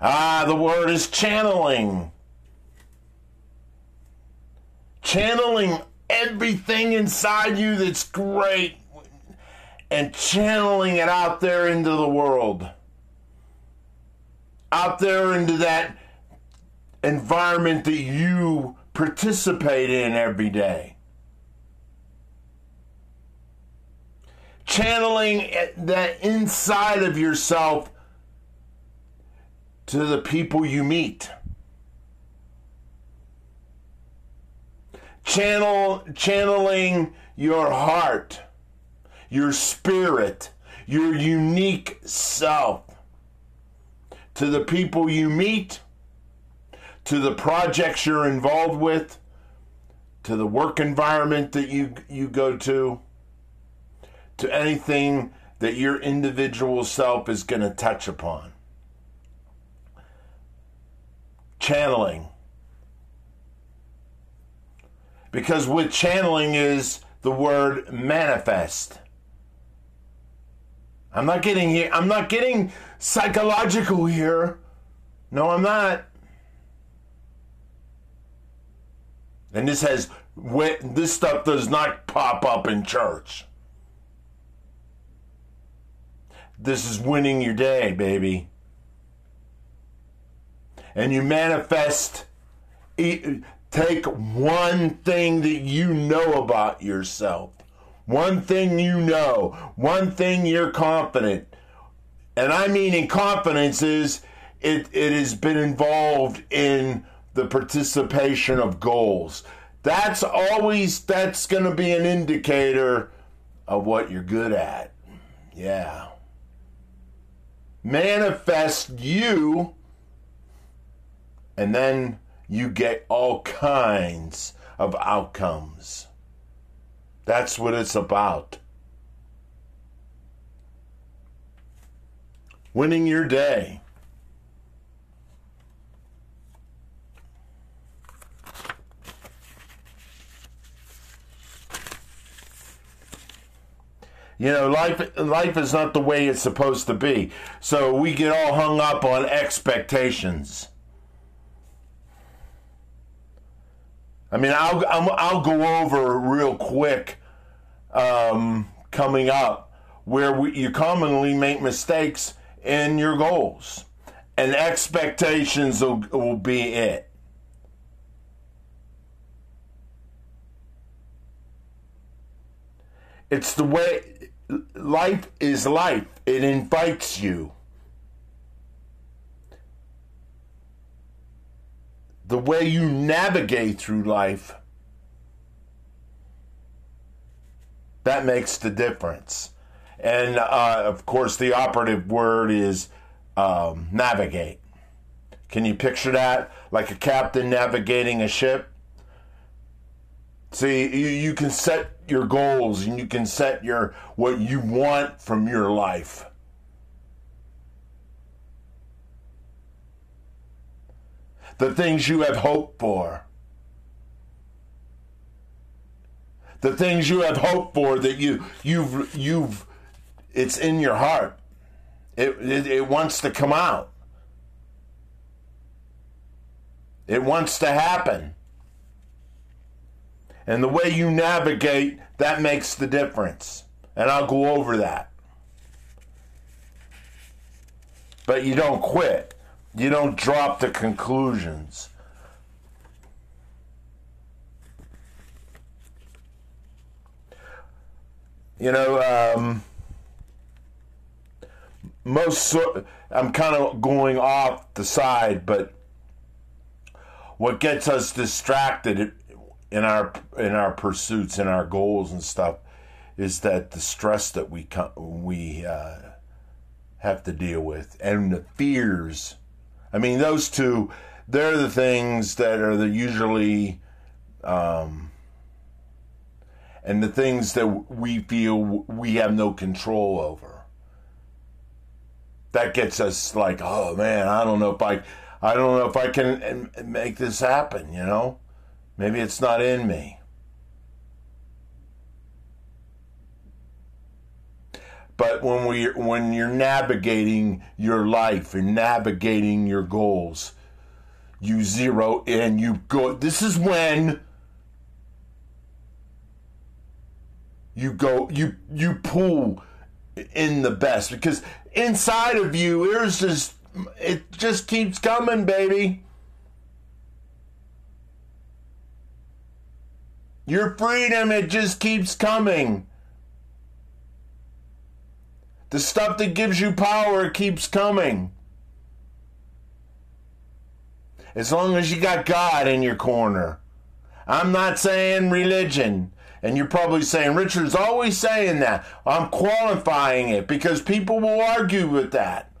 Ah, the word is channeling. Channeling everything inside you that's great and channeling it out there into the world. Out there into that environment that you participate in every day. Channeling that inside of yourself to the people you meet. Channel channeling your heart, your spirit, your unique self to the people you meet, to the projects you're involved with, to the work environment that you you go to, to anything that your individual self is going to touch upon. Channeling because with channeling is the word manifest. I'm not getting here. I'm not getting psychological here. No, I'm not. And this has this stuff does not pop up in church. This is winning your day, baby. And you manifest Take one thing that you know about yourself, one thing you know, one thing you're confident. And I mean, in confidence is it, it has been involved in the participation of goals. That's always that's going to be an indicator of what you're good at. Yeah. Manifest you and then you get all kinds of outcomes. That's what it's about. Winning your day. You know, life life is not the way it's supposed to be. So we get all hung up on expectations. I mean, I'll I'll, I'll go over real quick um, coming up where we, you commonly make mistakes in your goals, and expectations will, will be it. It's the way life is life. It invites you. The way you navigate through life, that makes the difference. And uh, of course, the operative word is um, navigate. Can you picture that? Like a captain navigating a ship? See, you, you can set your goals and you can set your what you want from your life. The things you have hoped for. The things you have hoped for that you you've you've it's in your heart. It, it, it wants to come out. It wants to happen. And the way you navigate, that makes the difference. And I'll go over that. But you don't quit. You don't drop the conclusions. You know, um, most I'm kind of going off the side, but what gets us distracted in our in our pursuits and our goals and stuff is that the stress that we we uh, have to deal with and the fears I mean, those two, they're the things that are the usually, um, and the things that we feel we have no control over. That gets us like, oh man, I don't know if I, I don't know if I can make this happen. You know, maybe it's not in me. But when we when you're navigating your life and navigating your goals, you zero in, you go this is when you go you you pull in the best because inside of you there's just it just keeps coming baby. Your freedom it just keeps coming the stuff that gives you power keeps coming as long as you got god in your corner i'm not saying religion and you're probably saying, Richard's always saying that. I'm qualifying it because people will argue with that.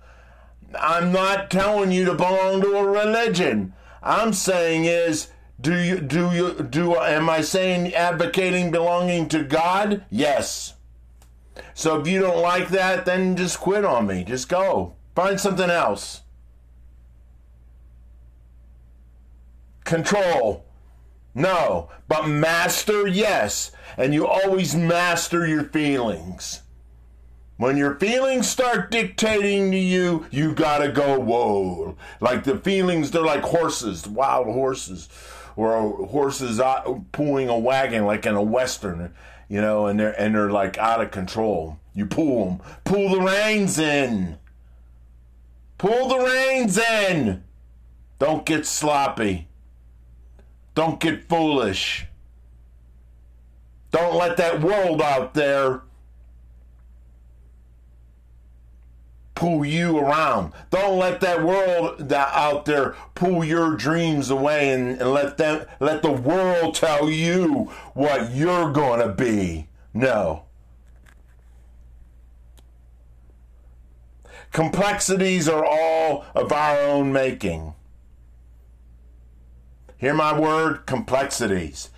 I'm not telling you to belong to a religion. I'm saying is, do you do you do am I saying advocating belonging to God? Yes. So if you don't like that, then just quit on me. Just go. Find something else. Control. No, but master, yes. And you always master your feelings. When your feelings start dictating to you, you gotta go, whoa. Like the feelings, they're like horses, wild horses, or horses pulling a wagon like in a western, you know, and they're, and they're like out of control. You pull them, pull the reins in. Pull the reins in. Don't get sloppy. Don't get foolish. Don't let that world out there pull you around. Don't let that world that out there pull your dreams away and, and let them let the world tell you what you're gonna be. No. Complexities are all of our own making. Hear my word, complexities.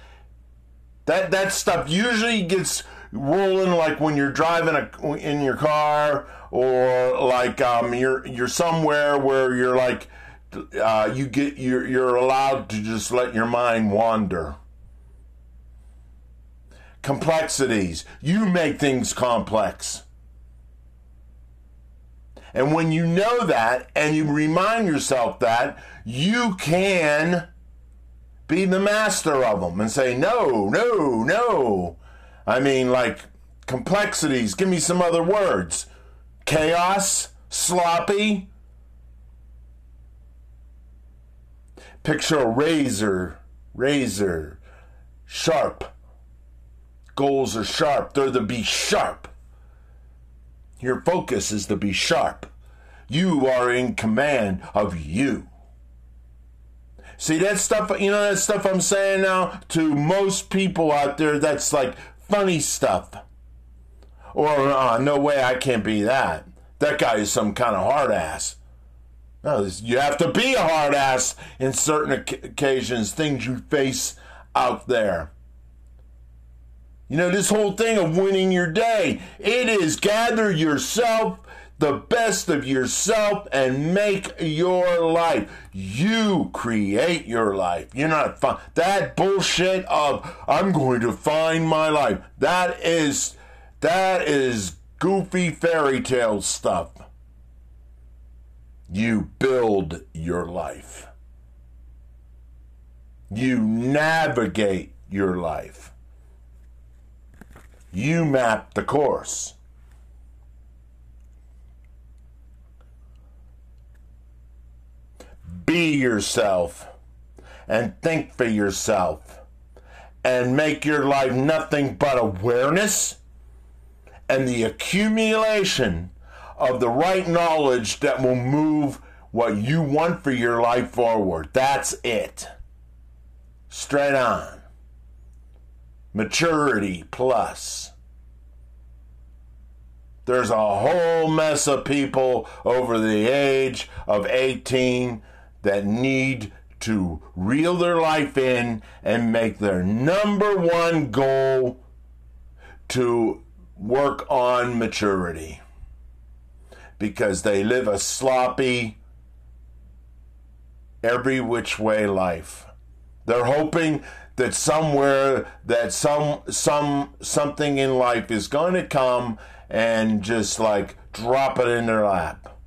That that stuff usually gets rolling like when you're driving a, in your car or like um, you're you're somewhere where you're like uh, you get you're you're allowed to just let your mind wander. Complexities. You make things complex. And when you know that and you remind yourself that, you can be the master of them and say, no, no, no. I mean, like complexities. Give me some other words. Chaos, sloppy. Picture a razor, razor, sharp. Goals are sharp. They're to be sharp. Your focus is to be sharp. You are in command of you. See that stuff, you know that stuff I'm saying now to most people out there that's like funny stuff. Or uh, no way I can't be that. That guy is some kind of hard ass. No, you have to be a hard ass in certain occasions, things you face out there. You know, this whole thing of winning your day, it is gather yourself the best of yourself and make your life. You create your life. You're not fun. That bullshit of I'm going to find my life. That is that is goofy fairy tale stuff. You build your life. You navigate your life. You map the course. be yourself and think for yourself and make your life nothing but awareness and the accumulation of the right knowledge that will move what you want for your life forward. That's it. Straight on. Maturity plus. There's a whole mess of people over the age of 18 that need to reel their life in and make their number one goal to work on maturity because they live a sloppy, every which way life. They're hoping that somewhere that some some something in life is going to come and just like drop it in their lap.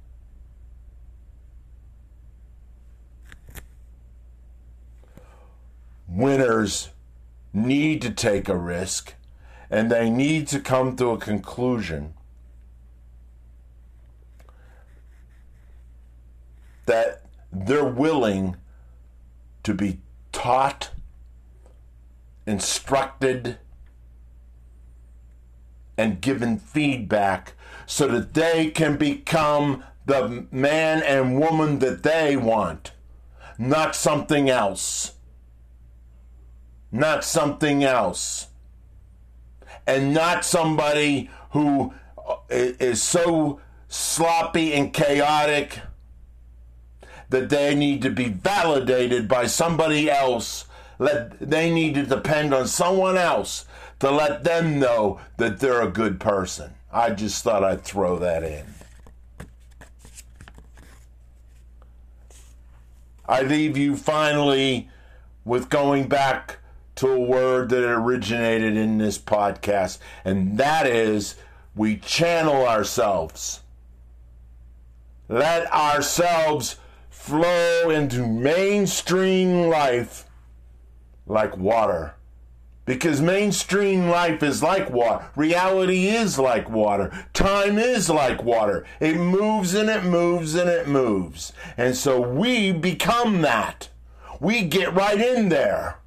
Winners need to take a risk and they need to come to a conclusion that they're willing to be taught, instructed, and given feedback so that they can become the man and woman that they want, not something else. Not something else. And not somebody who uh, is so sloppy and chaotic that they need to be validated by somebody else. Let they need to depend on someone else to let them know that they're a good person. I just thought I'd throw that in. I leave you finally with going back to a word that originated in this podcast, and that is we channel ourselves. Let ourselves flow into mainstream life like water. Because mainstream life is like water. Reality is like water. Time is like water. It moves and it moves and it moves. And so we become that. We get right in there.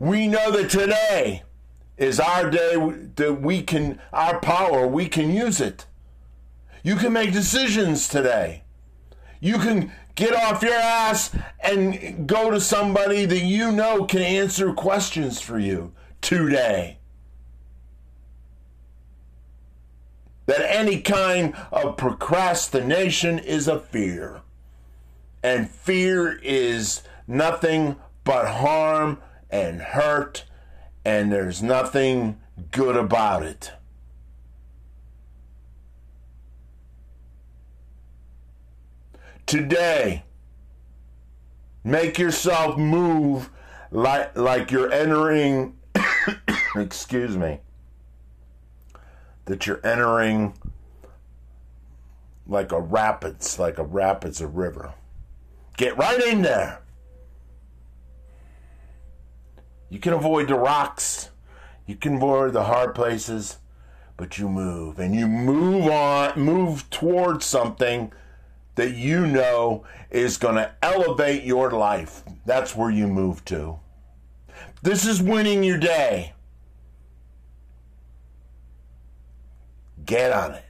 We know that today is our day that we can, our power, we can use it. You can make decisions today. You can get off your ass and go to somebody that you know can answer questions for you today. That any kind of procrastination is a fear. And fear is nothing but harm and hurt, and there's nothing good about it. today. Make yourself move like like you're entering excuse me that you're entering like a rapids, like a rapids, a river. Get right in there. You can avoid the rocks, you can avoid the hard places, but you move and you move on, move towards something that you know is going to elevate your life. That's where you move to. This is winning your day. Get on it.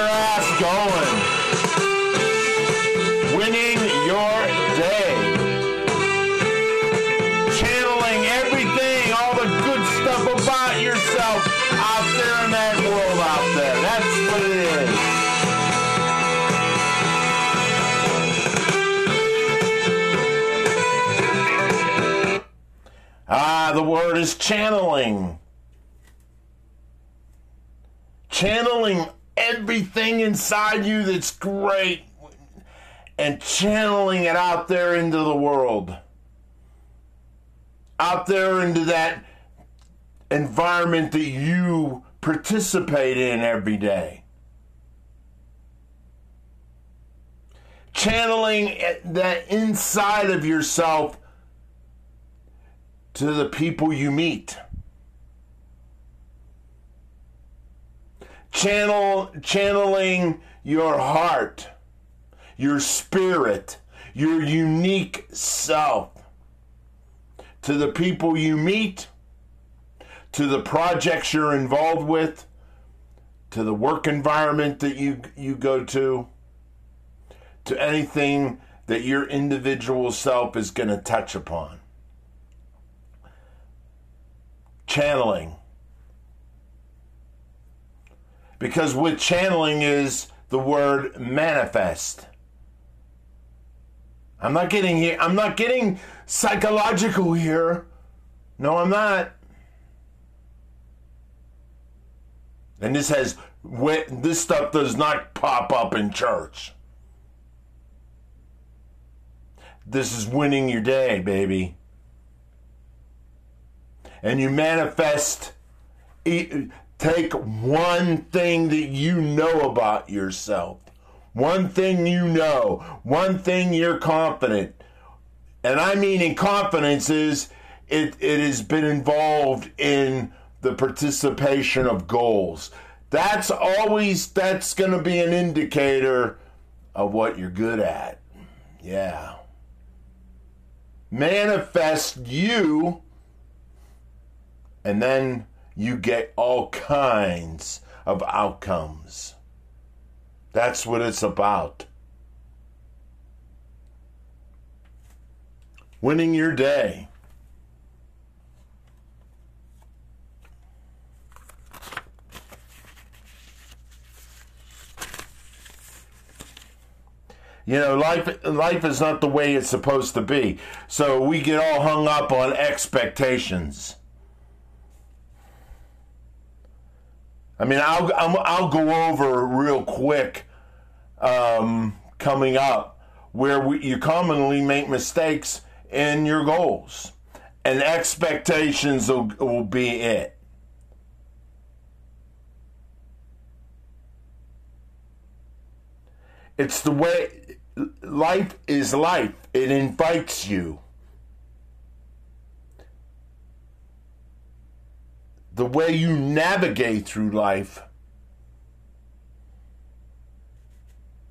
Your ass going. Winning your day. Channeling everything, all the good stuff about yourself out there in that world out there. That's what it is. Ah, the word is channeling. Channeling everything inside you that's great and channeling it out there into the world. Out there into that environment that you participate in every day. Channeling that inside of yourself to the people you meet. Channel channeling your heart, your spirit, your unique self to the people you meet, to the projects you're involved with, to the work environment that you you go to, to anything that your individual self is going to touch upon. Channeling. Because with channeling is the word manifest. I'm not getting here. I'm not getting psychological here. No, I'm not. And this has this stuff does not pop up in church. This is winning your day, baby. And you manifest take one thing that you know about yourself. One thing you know, one thing you're confident. And I mean in confidence is it, it has been involved in the participation of goals. That's always that's going to be an indicator of what you're good at. Yeah. Manifest you and then you get all kinds of outcomes. That's what it's about. Winning your day. You know, life life is not the way it's supposed to be. So we get all hung up on expectations. I mean, I'll i will go over real quick um, coming up where we, you commonly make mistakes in your goals, and expectations will, will be it. It's the way life is life. It invites you. The way you navigate through life,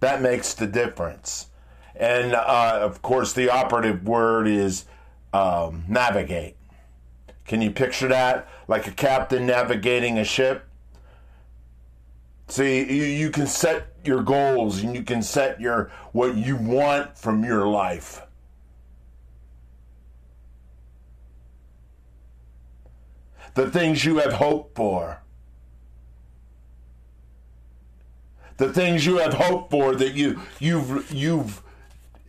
that makes the difference. And uh, of course, the operative word is um, navigate. Can you picture that? Like a captain navigating a ship? See, you, you can set your goals and you can set your what you want from your life. The things you have hoped for. The things you have hoped for that you you've you've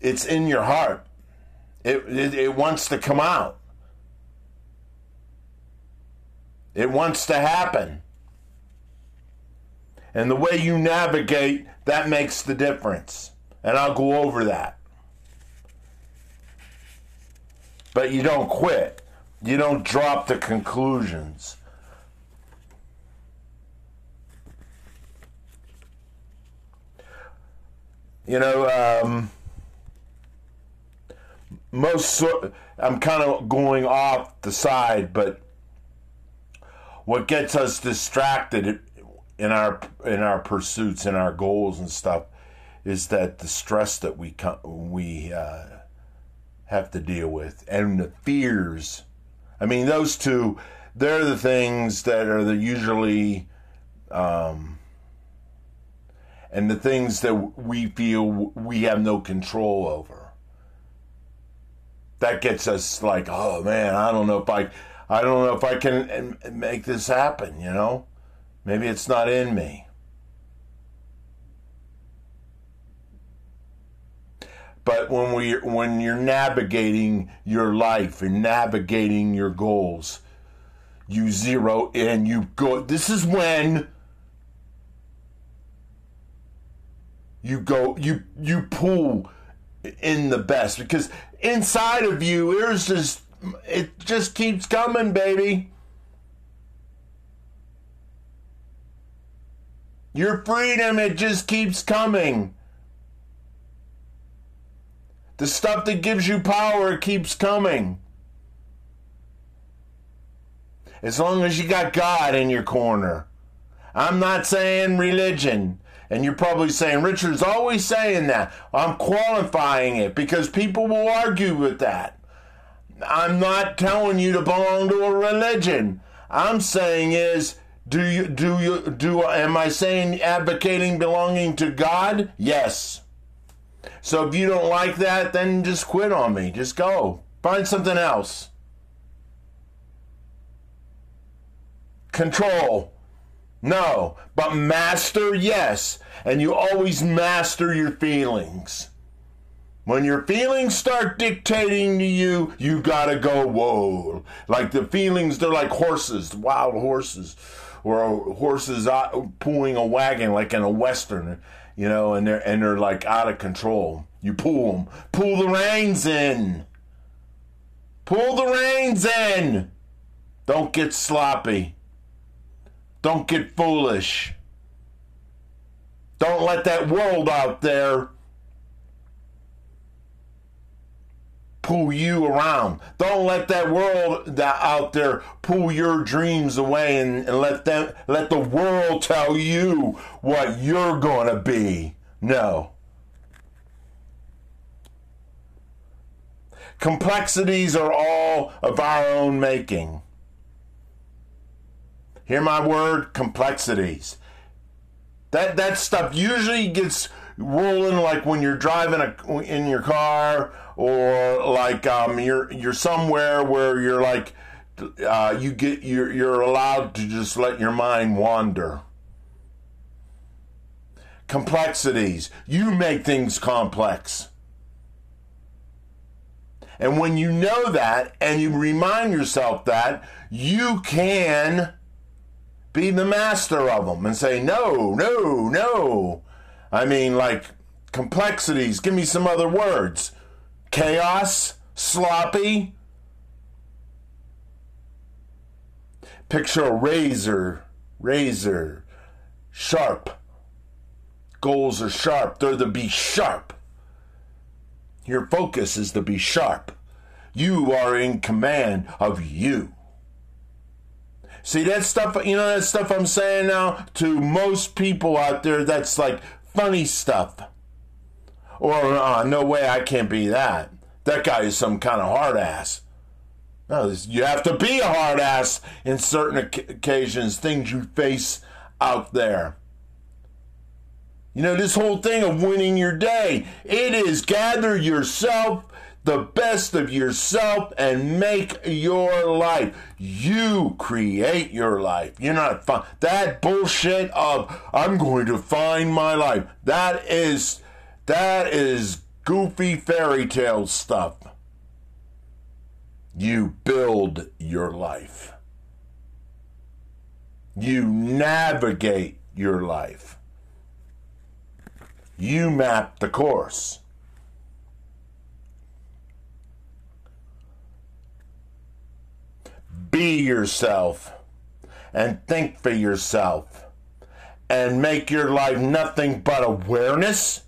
it's in your heart. It, it, it wants to come out. It wants to happen. And the way you navigate, that makes the difference. And I'll go over that. But you don't quit, you don't drop the conclusions. You know, um, most I'm kind of going off the side, but what gets us distracted in our in our pursuits and our goals and stuff is that the stress that we we uh, have to deal with and the fears. I mean, those two, they're the things that are the usually, um, and the things that we feel we have no control over. That gets us like, oh man, I don't know if I, I don't know if I can make this happen. You know. Maybe it's not in me. But when we when you're navigating your life and navigating your goals, you zero in, you go this is when you go you you pull in the best because inside of you there's just it just keeps coming, baby. Your freedom, it just keeps coming. The stuff that gives you power keeps coming. As long as you got God in your corner. I'm not saying religion. And you're probably saying, Richard's always saying that. I'm qualifying it because people will argue with that. I'm not telling you to belong to a religion. I'm saying is do you do you do am I saying advocating belonging to God? Yes. So if you don't like that, then just quit on me. Just go. Find something else. Control. No. But master, yes. And you always master your feelings. When your feelings start dictating to you, you gotta go, whoa. Like the feelings, they're like horses, wild horses, or horses pulling a wagon like in a western, you know, and they're, and they're like out of control. You pull them, pull the reins in. Pull the reins in. Don't get sloppy. Don't get foolish. Don't let that world out there pull you around. Don't let that world out there pull your dreams away and, and let them let the world tell you what you're gonna be. No. Complexities are all of our own making. Hear my word, complexities. That that stuff usually gets rolling like when you're driving a, in your car or like um, you're you're somewhere where you're like uh, you get you're you're allowed to just let your mind wander. Complexities. You make things complex. And when you know that and you remind yourself that, you can be the master of them and say, no, no, no. I mean, like complexities. Give me some other words. Chaos, sloppy. Picture a razor, razor, sharp. Goals are sharp. They're to be sharp. Your focus is to be sharp. You are in command of you. See that stuff, you know that stuff I'm saying now to most people out there that's like funny stuff. Or uh, no way I can't be that. That guy is some kind of hard ass. No, you have to be a hard ass in certain occasions, things you face out there. You know, this whole thing of winning your day, it is gather yourself, the best of yourself, and make your life. You create your life. You're not. That bullshit of I'm going to find my life. That is that is goofy fairy tale stuff. You build your life. You navigate your life. You map the course. Be yourself and think for yourself and make your life nothing but awareness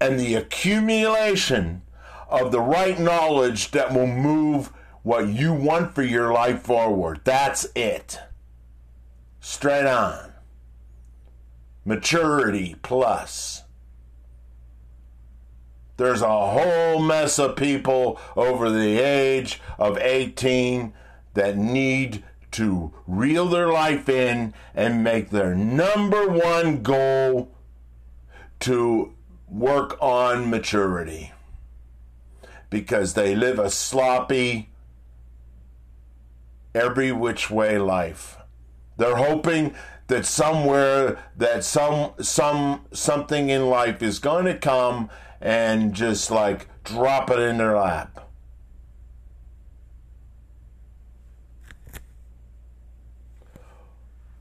and the accumulation of the right knowledge that will move what you want for your life forward. That's it. Straight on maturity plus. There's a whole mess of people over the age of 18 that need to reel their life in and make their number one goal to work on maturity because they live a sloppy, every which way life. They're hoping that somewhere that some some something in life is going to come and just like drop it in their lap.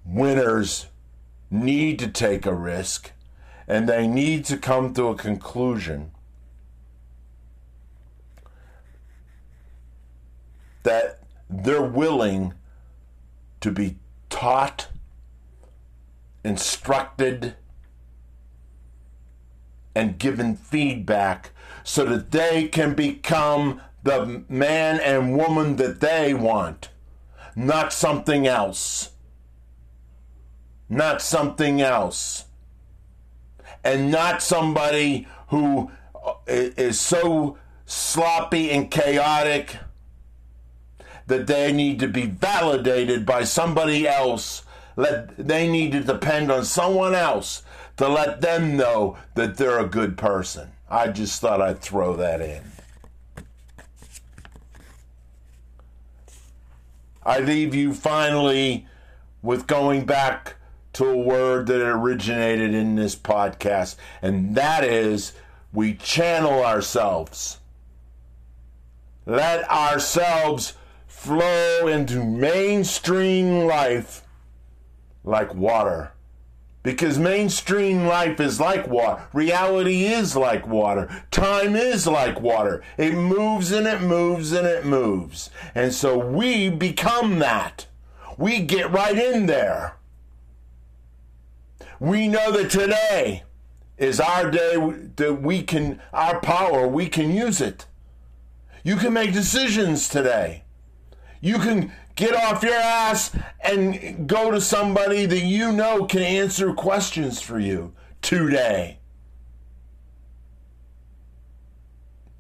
Winners need to take a risk and they need to come to a conclusion that they're willing to be taught instructed, and given feedback so that they can become the man and woman that they want, not something else. Not something else. And not somebody who uh, is so sloppy and chaotic that they need to be validated by somebody else let they need to depend on someone else to let them know that they're a good person. I just thought I'd throw that in. I leave you finally with going back to a word that originated in this podcast, and that is we channel ourselves. Let ourselves flow into mainstream life like water. Because mainstream life is like water. Reality is like water. Time is like water. It moves and it moves and it moves. And so we become that. We get right in there. We know that today is our day that we can, our power, we can use it. You can make decisions today. You can get off your ass and go to somebody that you know can answer questions for you today.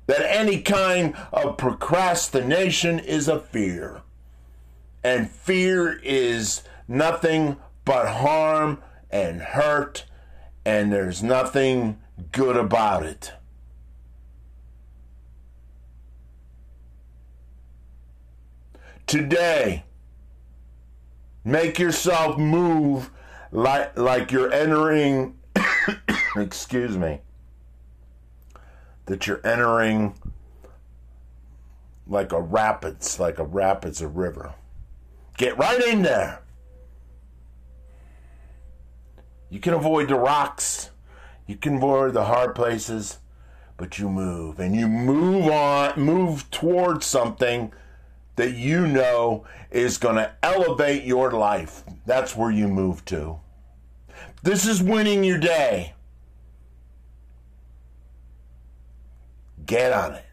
That any kind of procrastination is a fear. And fear is nothing but harm and hurt, and there's nothing good about it. Today, make yourself move like, like you're entering, excuse me, that you're entering like a rapids, like a rapids, a river. Get right in there. You can avoid the rocks, you can avoid the hard places, but you move and you move on, move towards something that you know is going to elevate your life. That's where you move to. This is winning your day. Get on it.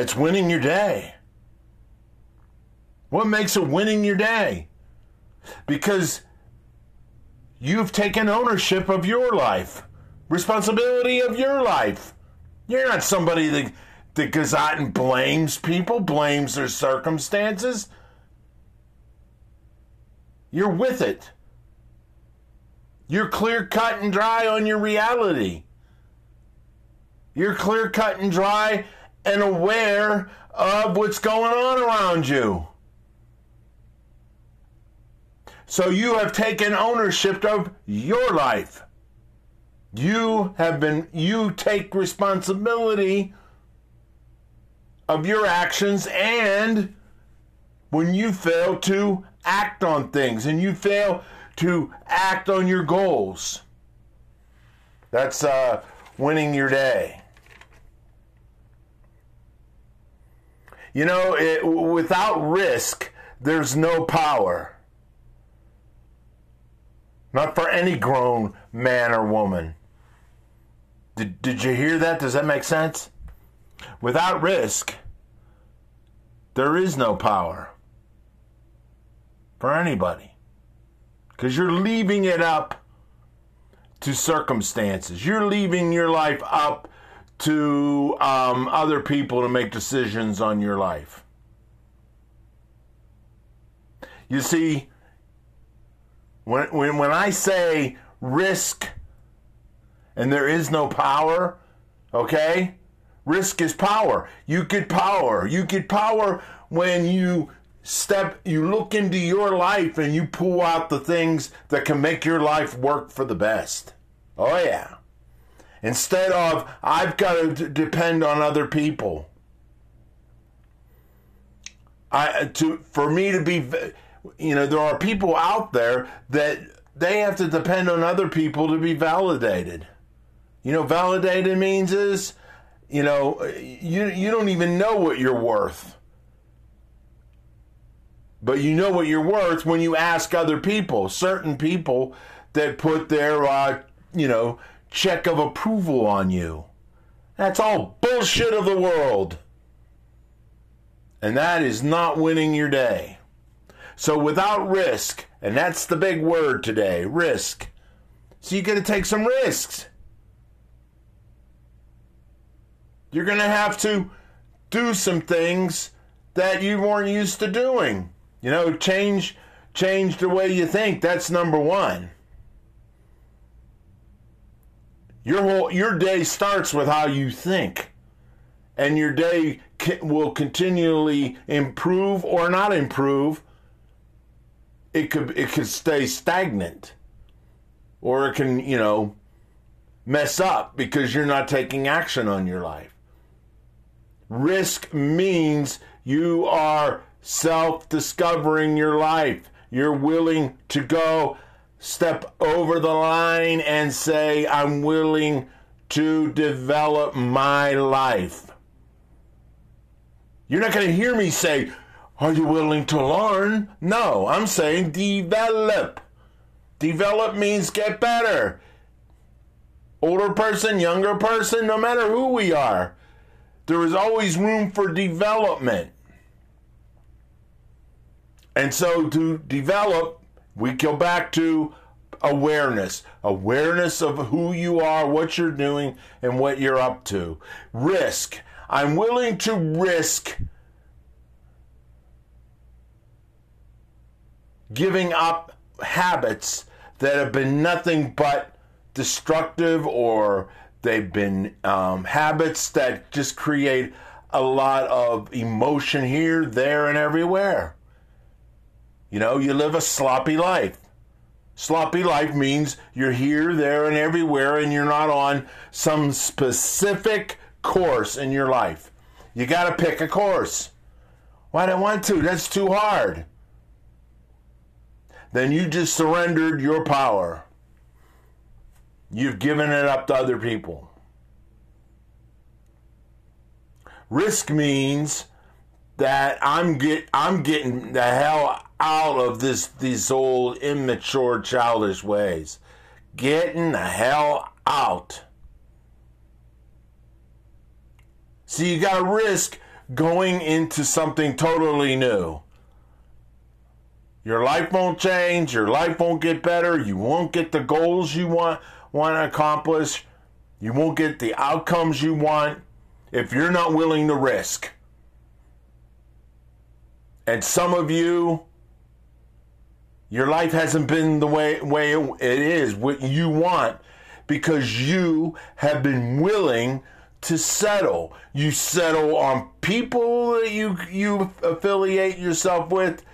It's winning your day. What makes it winning your day? Because you've taken ownership of your life, responsibility of your life. You're not somebody that, that goes out and blames people, blames their circumstances. You're with it. You're clear cut and dry on your reality. You're clear cut and dry and aware of what's going on around you. So you have taken ownership of your life. You have been, you take responsibility of your actions and when you fail to act on things and you fail to act on your goals. That's uh, winning your day. You know, it, without risk, there's no power. Not for any grown man or woman. Did, did you hear that? Does that make sense? Without risk, there is no power for anybody. Because you're leaving it up to circumstances. You're leaving your life up to um, other people to make decisions on your life. You see, when, when, when I say risk and there is no power, okay? Risk is power. You get power. You get power when you step, you look into your life and you pull out the things that can make your life work for the best. Oh, yeah. Instead of, I've got to depend on other people. I, to, for me to be, you know, there are people out there that they have to depend on other people to be validated. You know, validated means is, you know, you, you don't even know what you're worth. but you know what you're worth when you ask other people, certain people that put their, uh, you know, check of approval on you. That's all bullshit of the world. And that is not winning your day. So without risk, and that's the big word today risk. So you got to take some risks. You're going to have to do some things that you weren't used to doing. You know, change change the way you think. That's number 1. Your whole your day starts with how you think. And your day will continually improve or not improve. It could it could stay stagnant. Or it can, you know, mess up because you're not taking action on your life. Risk means you are self discovering your life. You're willing to go step over the line and say, I'm willing to develop my life. You're not going to hear me say, Are you willing to learn? No, I'm saying develop. Develop means get better. Older person, younger person, no matter who we are, there is always room for development. And so to develop, we go back to awareness awareness of who you are, what you're doing, and what you're up to. Risk. I'm willing to risk giving up habits that have been nothing but destructive or they've been um, habits that just create a lot of emotion here, there, and everywhere. You know, you live a sloppy life. Sloppy life means you're here, there, and everywhere, and you're not on some specific course in your life. You got to pick a course. Why don't want to? That's too hard. Then you just surrendered your power. You've given it up to other people. Risk means that I'm get I'm getting the hell out of this these old immature childish ways. Getting the hell out. So you got to risk going into something totally new. Your life won't change, your life won't get better, you won't get the goals you want want to accomplish, you won't get the outcomes you want if you're not willing to risk. And some of you your life hasn't been the way way it is what you want because you have been willing to settle. You settle on people that you you affiliate yourself with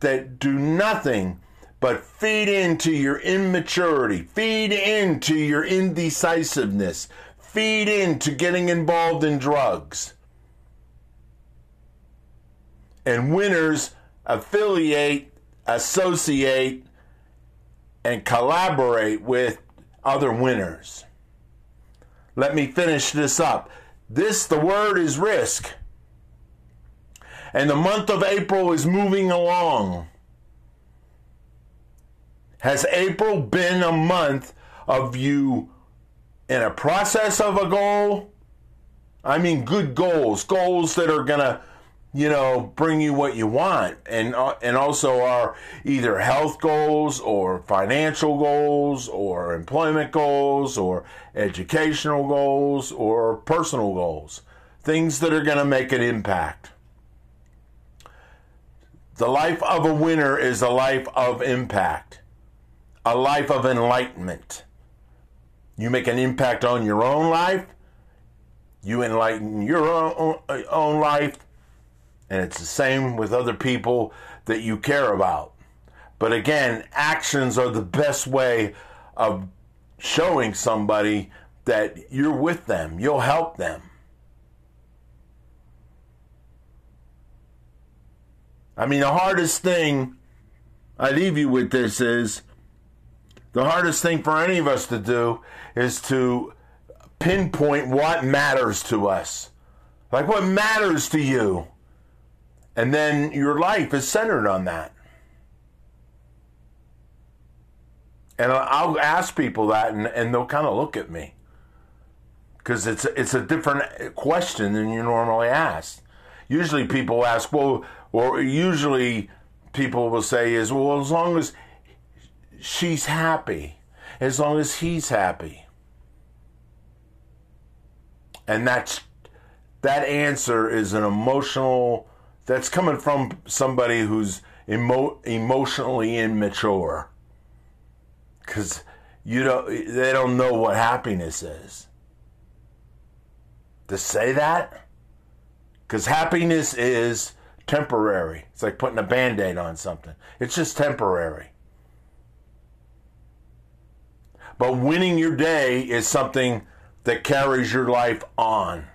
that do nothing but feed into your immaturity, feed into your indecisiveness, feed into getting involved in drugs. And winners affiliate, associate, and collaborate with other winners. Let me finish this up. This, the word is risk. And the month of April is moving along. Has April been a month of you in a process of a goal? I mean, good goals, goals that are going to, you know, bring you what you want, and uh, and also our either health goals or financial goals or employment goals or educational goals or personal goals, things that are going to make an impact. The life of a winner is a life of impact, a life of enlightenment. You make an impact on your own life, you enlighten your own, own life, and it's the same with other people that you care about. But again, actions are the best way of showing somebody that you're with them, you'll help them. I mean, the hardest thing I leave you with this is the hardest thing for any of us to do is to pinpoint what matters to us. Like, what matters to you? And then your life is centered on that. And I'll ask people that, and, and they'll kind of look at me because it's it's a different question than you normally ask. Usually, people ask, well, or usually people will say is, well, as long as she's happy, as long as he's happy, and that's that answer is an emotional. That's coming from somebody who's emo- emotionally immature. Because you don't they don't know what happiness is. To say that? Because happiness is temporary. It's like putting a band-aid on something. It's just temporary. But winning your day is something that carries your life on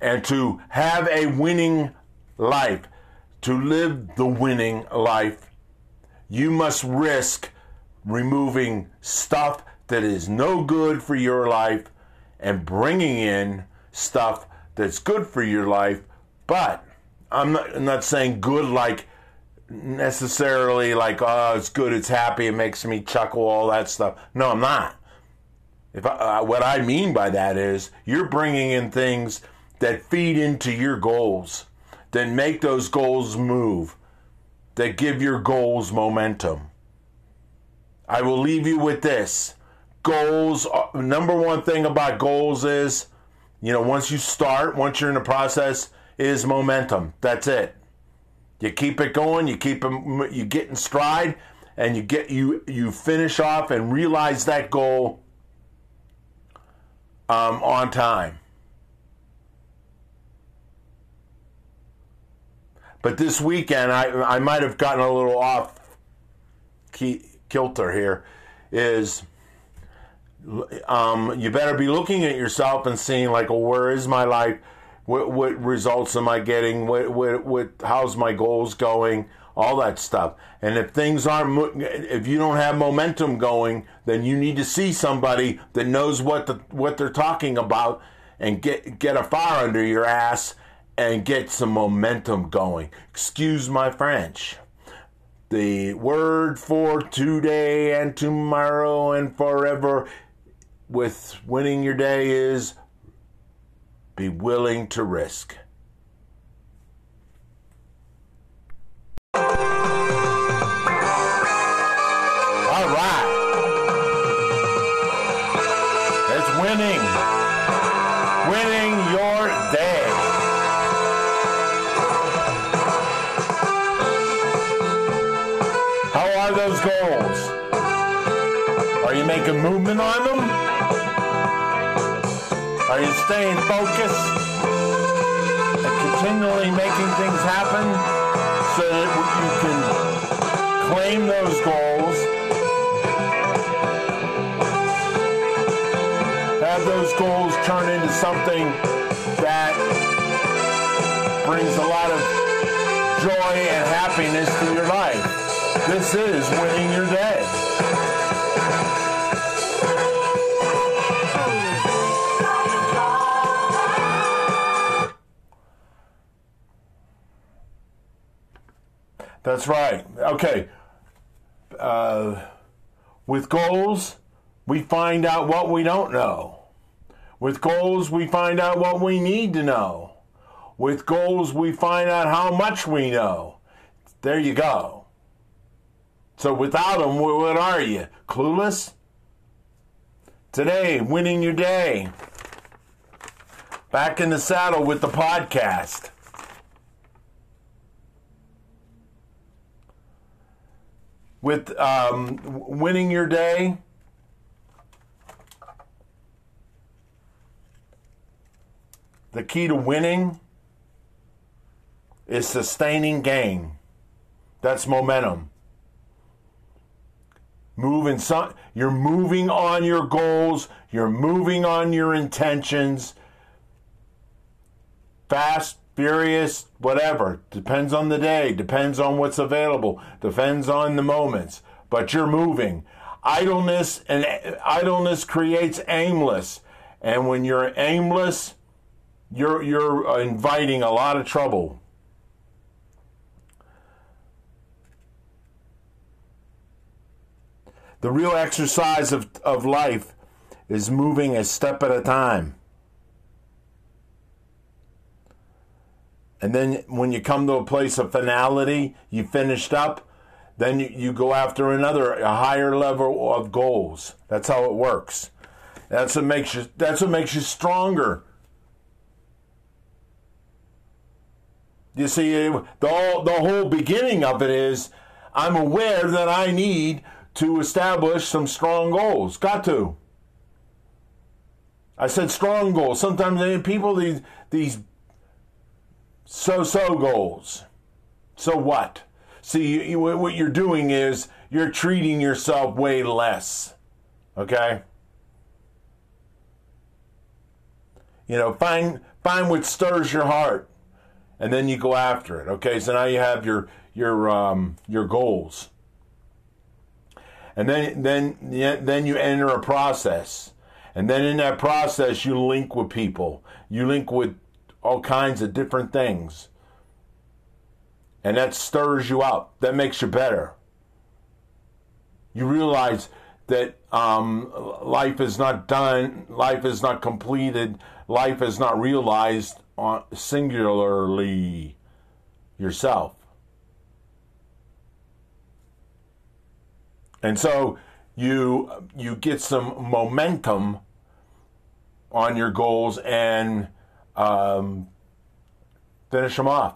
and to have a winning life to live the winning life you must risk removing stuff that is no good for your life and bringing in stuff that's good for your life. But I'm not, I'm not saying good like necessarily like, oh, it's good, it's happy, it makes me chuckle, all that stuff. No, I'm not. If I, uh, what I mean by that is you're bringing in things that feed into your goals, that make those goals move, that give your goals momentum. I will leave you with this. Goals, number one thing about goals is, you know, once you start, once you're in the process, is momentum. That's it. You keep it going, you keep it, you get in stride, and you get you you finish off and realize that goal um, on time. But this weekend, I I might have gotten a little off kilter here. Is um, you better be looking at yourself and seeing like, well, where is my life? What, what results am I getting? What, what, what, how's my goals going? All that stuff. And if things aren't, if you don't have momentum going, then you need to see somebody that knows what the, what they're talking about and get get a fire under your ass and get some momentum going. Excuse my French. The word for today and tomorrow and forever with winning your day is be willing to risk. Movement on them? Are you staying focused and continually making things happen so that you can claim those goals, have those goals turn into something that brings a lot of joy and happiness to your life? This is winning your day. That's right. Okay. Uh, with goals, we find out what we don't know. With goals, we find out what we need to know. With goals, we find out how much we know. There you go. So without them, what are you? Clueless? Today, winning your day. Back in the saddle with the podcast. With um, winning your day. The key to winning is sustaining gain. That's momentum. Moving some, you're moving on your goals, you're moving on your intentions. Fast, furious, whatever. Depends on the day, depends on what's available, depends on the moments, but you're moving. Idleness and idleness creates aimless. And when you're aimless, you're you're inviting a lot of trouble. The real exercise of, of life is moving a step at a time. And then when you come to a place of finality, you finished up, then you, you go after another a higher level of goals. That's how it works. That's what makes you that's what makes you stronger. You see, the whole, the whole beginning of it is I'm aware that I need to establish some strong goals. Got to. I said strong goals. Sometimes people these these so-so goals. So what? See, you- what you're doing is you're treating yourself way less. Okay? You know, find find what stirs your heart, and then you go after it. Okay, so now you have your your um, your goals, and then then then you enter a process, and then in that process you link with people, you link with all kinds of different things, and that stirs you up. That makes you better. You realize that um, life is not done, life is not completed, life is not realized singularly yourself. And so you you get some momentum on your goals and um, finish them off.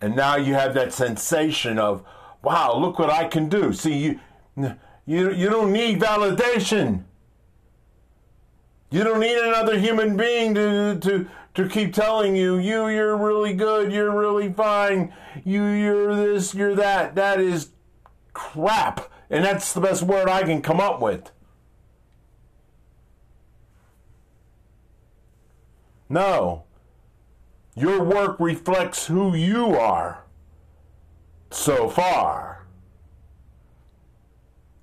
And now you have that sensation of, wow, look what I can do. See, you you you don't need validation. You don't need another human being to to to keep telling you you you're really good, you're really fine, you you're this, you're that. That is crap. And that's the best word I can come up with. No. Your work reflects who you are so far.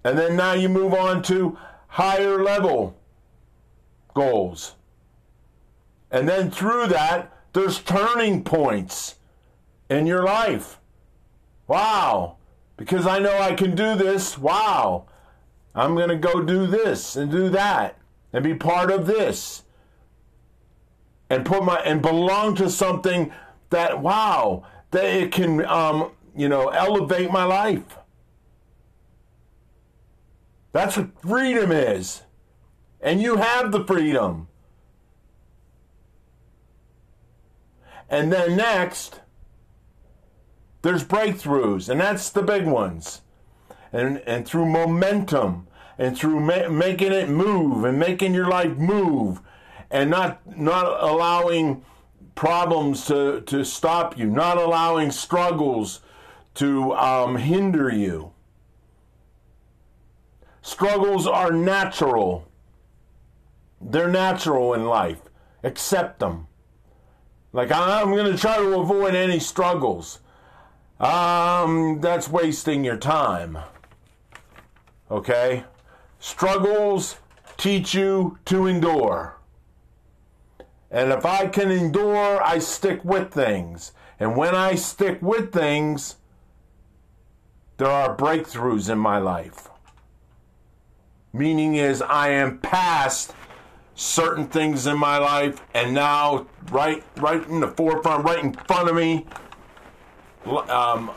And then now you move on to higher level goals. And then through that, there's turning points in your life. Wow. Because I know I can do this. Wow. I'm going to go do this and do that and be part of this and put my and belong to something that wow that it can um you know elevate my life. That's what freedom is. And you have the freedom. And then next there's breakthroughs and that's the big ones. And and through momentum and through ma- making it move and making your life move and not not allowing problems to, to stop you, not allowing struggles to um, hinder you. Struggles are natural. They're natural in life. Accept them. Like I'm going to try to avoid any struggles. Um, that's wasting your time. Okay? Struggles teach you to endure. And if I can endure, I stick with things. And when I stick with things, there are breakthroughs in my life. Meaning is I am past certain things in my life and now right right in the forefront, right in front of me, um,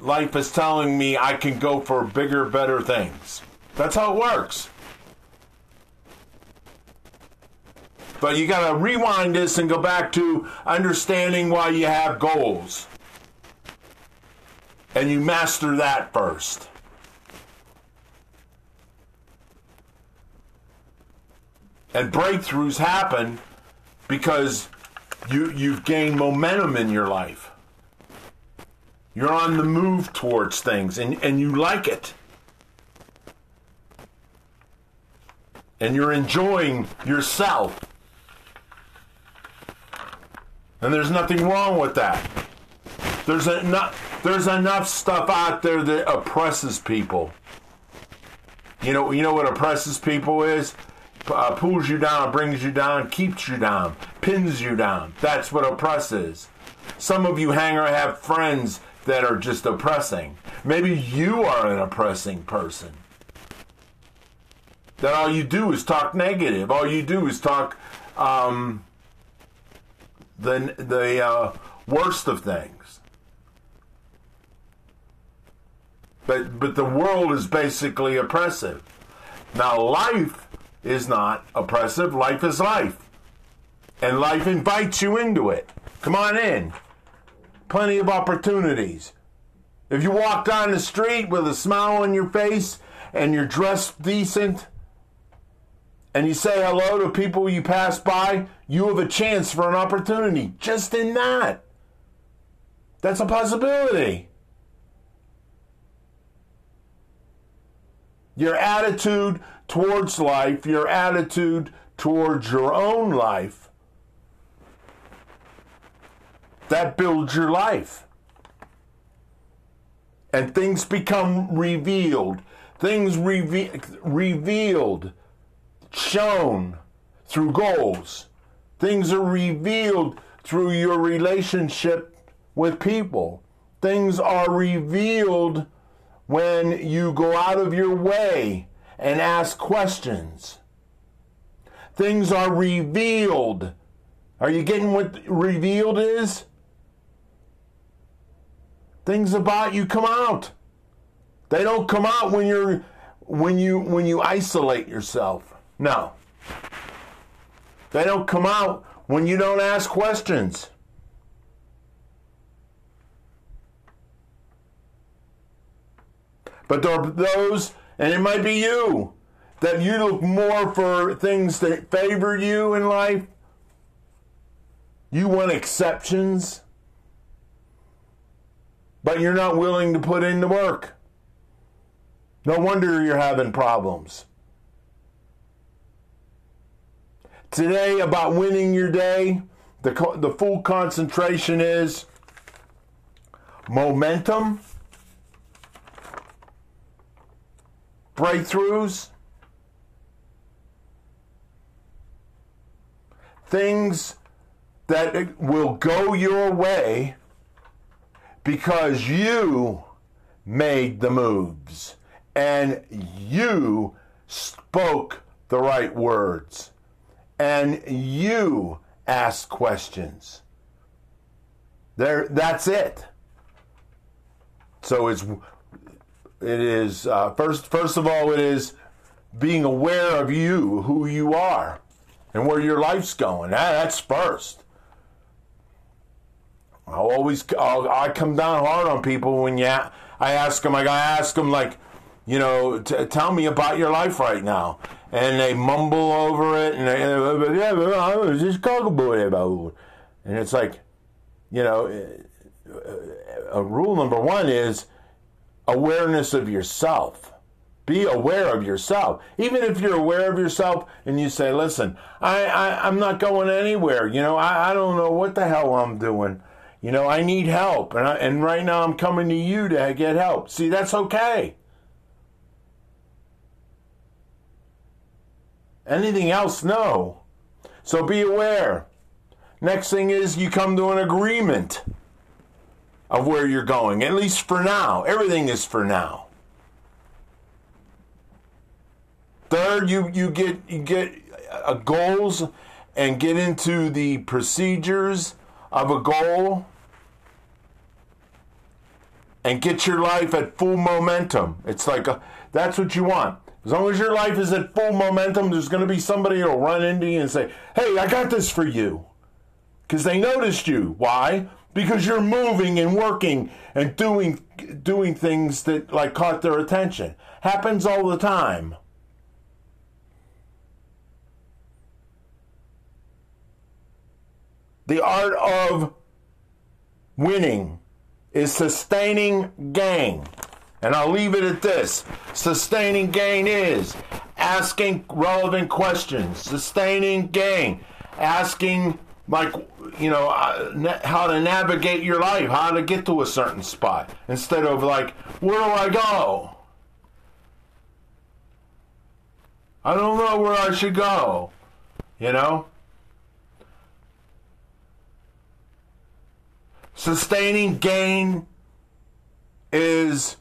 life is telling me I can go for bigger, better things. That's how it works. But you got to rewind this and go back to understanding why you have goals. And you master that first. And breakthroughs happen because you, you've gained momentum in your life. You're on the move towards things and, and you like it. And you're enjoying yourself. And there's nothing wrong with that. There's enough there's enough stuff out there that oppresses people. You know, you know what oppresses people is? Uh, pulls you down, brings you down, keeps you down, pins you down. That's what oppress is. Some of you hang or have friends that are just oppressing. maybe you are an oppressing person. That all you do is talk negative. All you do is talk um, the the uh, worst of things. But but the world is basically oppressive. Now life is not oppressive. Life is life, and life invites you into it. Come on in. Plenty of opportunities. If you walk down the street with a smile on your face and you're dressed decent and you say hello to people you pass by, you have a chance for an opportunity just in that. That's a possibility. Your attitude towards life, your attitude towards your own life, that builds your life and things become revealed. Things reve- revealed, shown through goals. Things are revealed through your relationship with people. Things are revealed when you go out of your way and ask questions. Things are revealed. Are you getting what revealed is? things about you come out. They don't come out when you're when you when you isolate yourself. No. They don't come out when you don't ask questions. But there are those, and it might be you, that you look more for things that favor you in life. You want exceptions but you're not willing to put in the work. No wonder you're having problems. Today, about winning your day, the, the full concentration is momentum, breakthroughs, things that will go your way because you made the moves and you spoke the right words and you ask questions. There, that's it. So it's it is uh, first first of all it is being aware of you, who you are, and where your life's going. That, that's first. I always I'll, I come down hard on people when you I ask them like I ask them like you know t- tell me about your life right now and they mumble over it and they, yeah uh, I was just about and it's like you know uh, uh, a rule number one is awareness of yourself. Be aware of yourself. Even if you're aware of yourself and you say listen I, I i'm not going anywhere. You know I, I don't know what the hell i'm doing. You know, I need help, and, I, and right now I'm coming to you to get help. See, that's okay. Anything else, no. So be aware. Next thing is you come to an agreement of where you're going, at least for now. Everything is for now. Third, you, you get you get uh, goals and get into the procedures of a goal and get your life at full momentum. It's like a, that's what you want. As long as your life is at full momentum, there's going to be somebody who'll run into you and say, "Hey, I got this for you," because they noticed you. Why? Because you're moving and working and doing doing things that like caught their attention. Happens all the time. The art of winning is sustaining gain. And I'll leave it at this. Sustaining gain is asking relevant questions. Sustaining gain. Asking, like, you know, uh, how to navigate your life, how to get to a certain spot. Instead of, like, where do I go? I don't know where I should go. You know? Sustaining gain is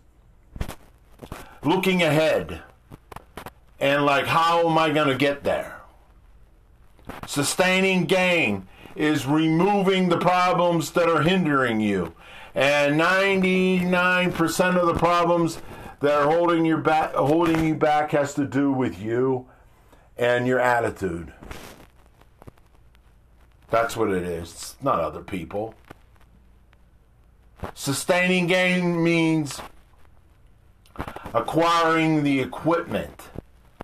looking ahead and like, how am I going to get there? Sustaining gain is removing the problems that are hindering you. And 99% of the problems that are holding you back holding you back has to do with you and your attitude. That's what it is. It's not other people. Sustaining gain means acquiring the equipment,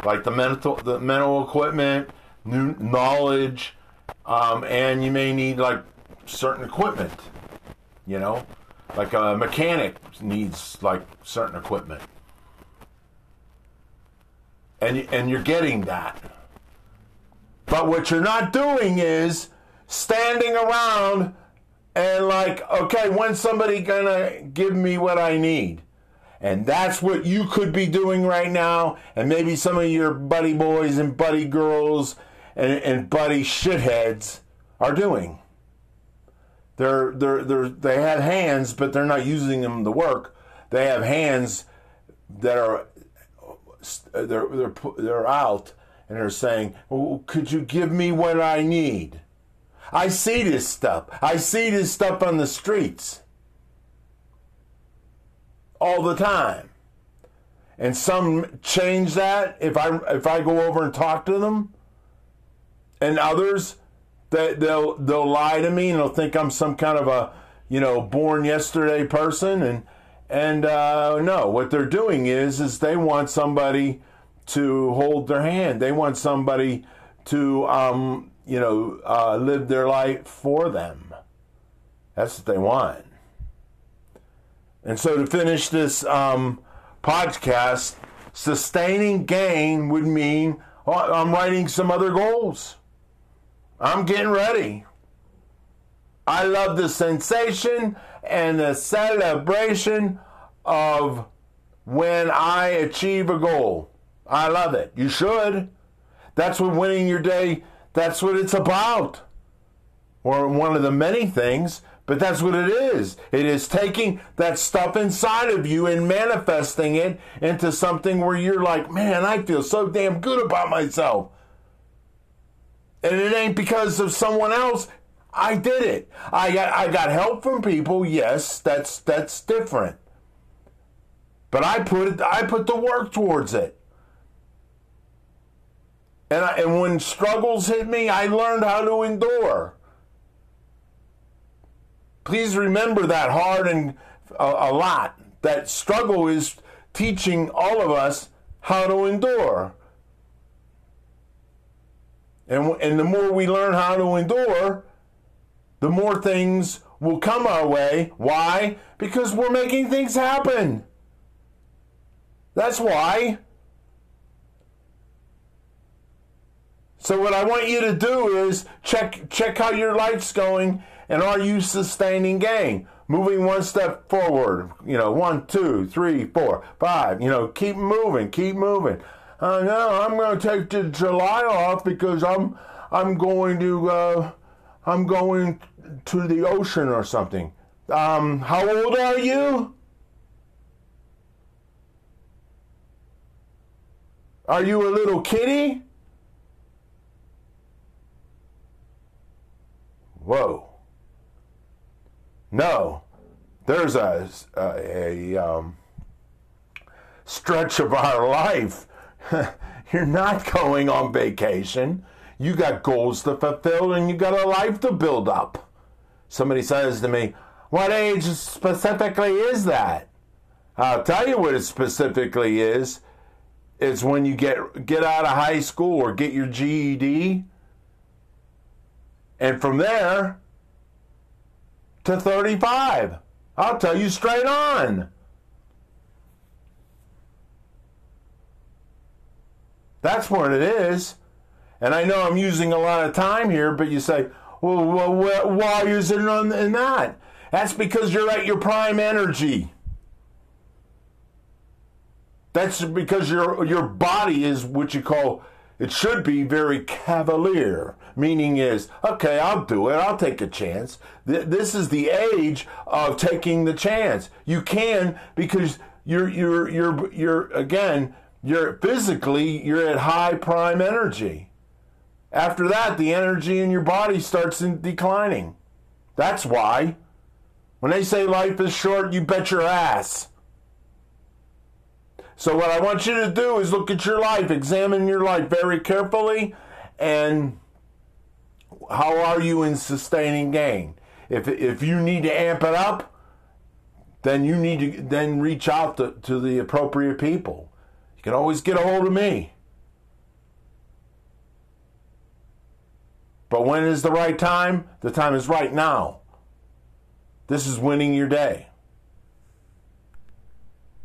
like the mental the mental equipment, new knowledge, um, and you may need like certain equipment. You know, like a mechanic needs like certain equipment, and and you're getting that. But what you're not doing is standing around and like, okay, when's somebody gonna give me what I need? And that's what you could be doing right now, and maybe some of your buddy boys and buddy girls and, and buddy shitheads are doing. They're, they're, they're, they have hands, but they're not using them to work. They have hands that are they're, they're, they're out and they're saying, well, Could you give me what I need? I see this stuff. I see this stuff on the streets all the time. And some change that if I if I go over and talk to them. And others that they'll they'll lie to me and they'll think I'm some kind of a you know born yesterday person and and uh, no what they're doing is is they want somebody to hold their hand. They want somebody to um, you know uh, live their life for them. That's what they want. And so to finish this um, podcast, sustaining gain would mean oh, I'm writing some other goals. I'm getting ready. I love the sensation and the celebration of when I achieve a goal. I love it. You should. That's what winning your day, that's what it's about. Or one of the many things but that's what it is. It is taking that stuff inside of you and manifesting it into something where you're like, man, I feel so damn good about myself. And it ain't because of someone else. I did it. I got I got help from people. Yes, that's that's different. But I put I put the work towards it. And I, and when struggles hit me, I learned how to endure. Please remember that hard and a, a lot. That struggle is teaching all of us how to endure. And, and the more we learn how to endure, the more things will come our way. Why? Because we're making things happen. That's why. So what I want you to do is check check how your life's going and are you sustaining gain? Moving one step forward, you know, one, two, three, four, five, you know, keep moving, keep moving. Uh, no, I'm going to take the July off because I'm I'm going to uh, I'm going to the ocean or something. Um, how old are you? Are you a little kitty? Whoa. No, there's a, a, a um, stretch of our life. You're not going on vacation. You got goals to fulfill and you got a life to build up. Somebody says to me, What age specifically is that? I'll tell you what it specifically is. It's when you get get out of high school or get your GED. And from there, to 35. I'll tell you straight on. That's what it is. And I know I'm using a lot of time here, but you say, well, well why is it on in that? That's because you're at your prime energy. That's because your your body is what you call it should be very cavalier, meaning is, okay, I'll do it. I'll take a chance. This is the age of taking the chance. You can because you're you're you're you're again you're physically you're at high prime energy. After that, the energy in your body starts in declining. That's why. When they say life is short, you bet your ass. So, what I want you to do is look at your life, examine your life very carefully, and how are you in sustaining gain? If, if you need to amp it up, then you need to then reach out to, to the appropriate people. You can always get a hold of me. But when is the right time? The time is right now. This is winning your day.